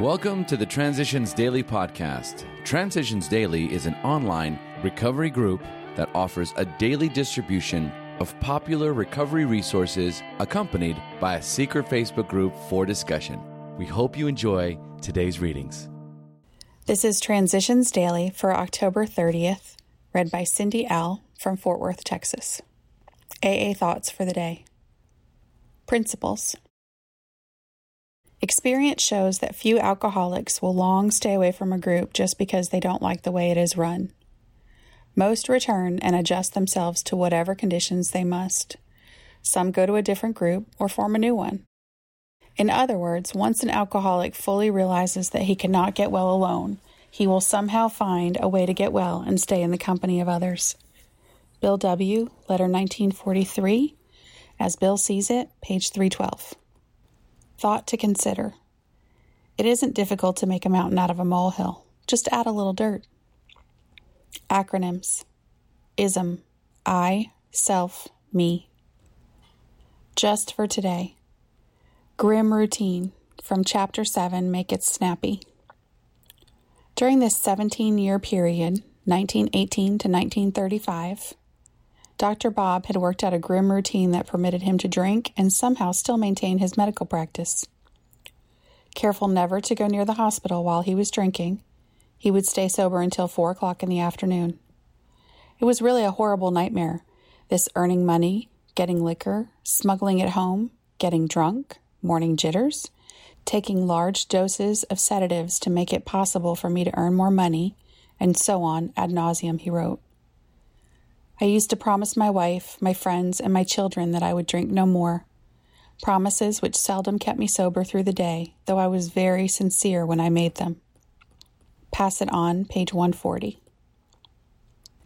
Welcome to the Transitions Daily podcast. Transitions Daily is an online recovery group that offers a daily distribution of popular recovery resources accompanied by a secret Facebook group for discussion. We hope you enjoy today's readings. This is Transitions Daily for October 30th, read by Cindy L. from Fort Worth, Texas. AA Thoughts for the Day Principles Experience shows that few alcoholics will long stay away from a group just because they don't like the way it is run. Most return and adjust themselves to whatever conditions they must. Some go to a different group or form a new one. In other words, once an alcoholic fully realizes that he cannot get well alone, he will somehow find a way to get well and stay in the company of others. Bill W., letter 1943, as Bill sees it, page 312. Thought to consider. It isn't difficult to make a mountain out of a molehill. Just add a little dirt. Acronyms ISM, I, self, me. Just for today. Grim routine from Chapter 7 Make It Snappy. During this 17 year period, 1918 to 1935, Dr. Bob had worked out a grim routine that permitted him to drink and somehow still maintain his medical practice. Careful never to go near the hospital while he was drinking, he would stay sober until four o'clock in the afternoon. It was really a horrible nightmare this earning money, getting liquor, smuggling it home, getting drunk, morning jitters, taking large doses of sedatives to make it possible for me to earn more money, and so on ad nauseum, he wrote. I used to promise my wife, my friends, and my children that I would drink no more. Promises which seldom kept me sober through the day, though I was very sincere when I made them. Pass it on, page 140.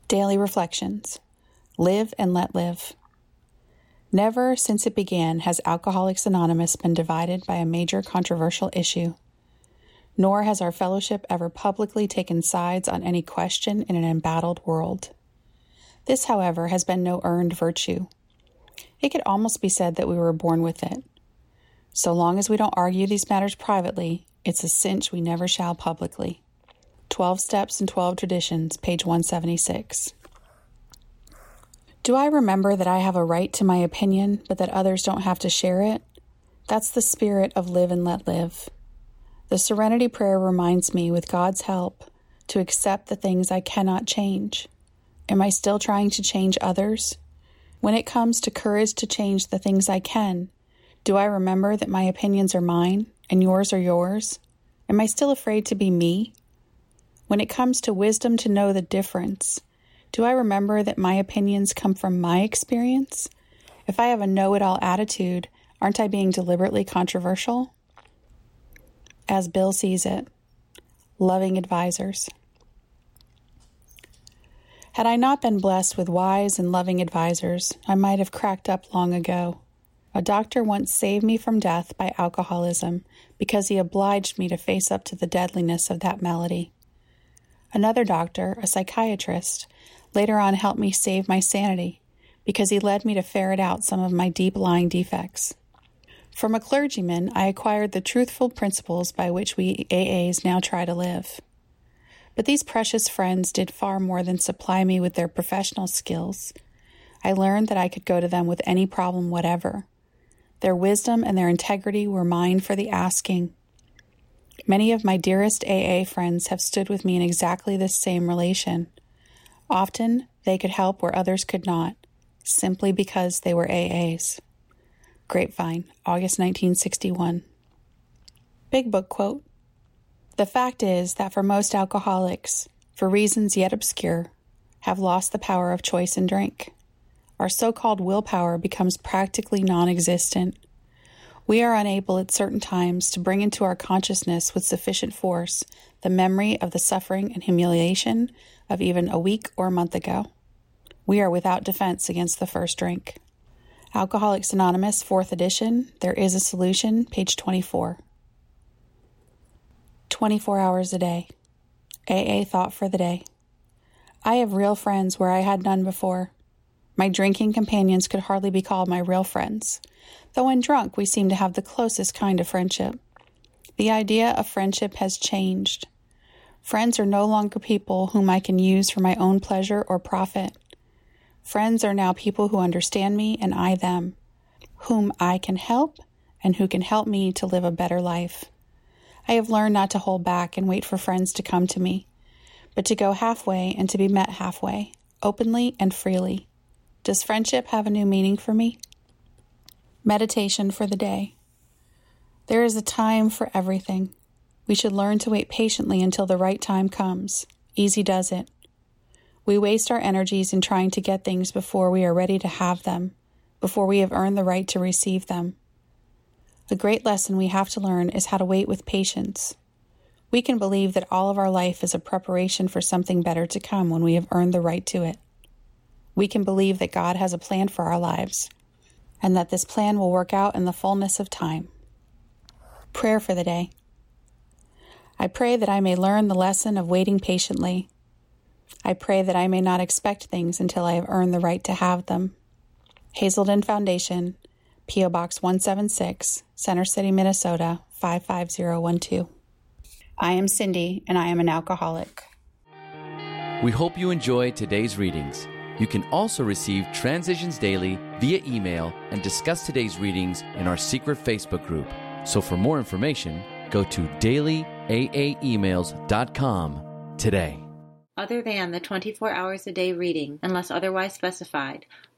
Daily Reflections Live and Let Live. Never since it began has Alcoholics Anonymous been divided by a major controversial issue. Nor has our fellowship ever publicly taken sides on any question in an embattled world. This, however, has been no earned virtue. It could almost be said that we were born with it. So long as we don't argue these matters privately, it's a cinch we never shall publicly. 12 Steps and 12 Traditions, page 176. Do I remember that I have a right to my opinion, but that others don't have to share it? That's the spirit of live and let live. The Serenity Prayer reminds me, with God's help, to accept the things I cannot change. Am I still trying to change others? When it comes to courage to change the things I can, do I remember that my opinions are mine and yours are yours? Am I still afraid to be me? When it comes to wisdom to know the difference, do I remember that my opinions come from my experience? If I have a know it all attitude, aren't I being deliberately controversial? As Bill sees it, loving advisors. Had I not been blessed with wise and loving advisers, I might have cracked up long ago. A doctor once saved me from death by alcoholism because he obliged me to face up to the deadliness of that malady. Another doctor, a psychiatrist, later on helped me save my sanity because he led me to ferret out some of my deep lying defects. From a clergyman, I acquired the truthful principles by which we AAs now try to live. But these precious friends did far more than supply me with their professional skills. I learned that I could go to them with any problem whatever. Their wisdom and their integrity were mine for the asking. Many of my dearest AA friends have stood with me in exactly this same relation. Often they could help where others could not, simply because they were AAs. Grapevine, August 1961. Big Book quote the fact is that for most alcoholics, for reasons yet obscure, have lost the power of choice in drink. Our so called willpower becomes practically non existent. We are unable at certain times to bring into our consciousness with sufficient force the memory of the suffering and humiliation of even a week or a month ago. We are without defense against the first drink. Alcoholics Anonymous, 4th edition, There is a Solution, page 24. 24 hours a day. AA thought for the day. I have real friends where I had none before. My drinking companions could hardly be called my real friends, though when drunk we seem to have the closest kind of friendship. The idea of friendship has changed. Friends are no longer people whom I can use for my own pleasure or profit. Friends are now people who understand me and I them, whom I can help and who can help me to live a better life. I have learned not to hold back and wait for friends to come to me, but to go halfway and to be met halfway, openly and freely. Does friendship have a new meaning for me? Meditation for the day. There is a time for everything. We should learn to wait patiently until the right time comes. Easy does it. We waste our energies in trying to get things before we are ready to have them, before we have earned the right to receive them. The great lesson we have to learn is how to wait with patience. We can believe that all of our life is a preparation for something better to come when we have earned the right to it. We can believe that God has a plan for our lives and that this plan will work out in the fullness of time. Prayer for the day. I pray that I may learn the lesson of waiting patiently. I pray that I may not expect things until I have earned the right to have them. Hazelden Foundation, P.O. Box 176, Center City, Minnesota 55012. I am Cindy, and I am an alcoholic. We hope you enjoy today's readings. You can also receive Transitions Daily via email and discuss today's readings in our secret Facebook group. So for more information, go to dailyaaemails.com today. Other than the 24 hours a day reading, unless otherwise specified,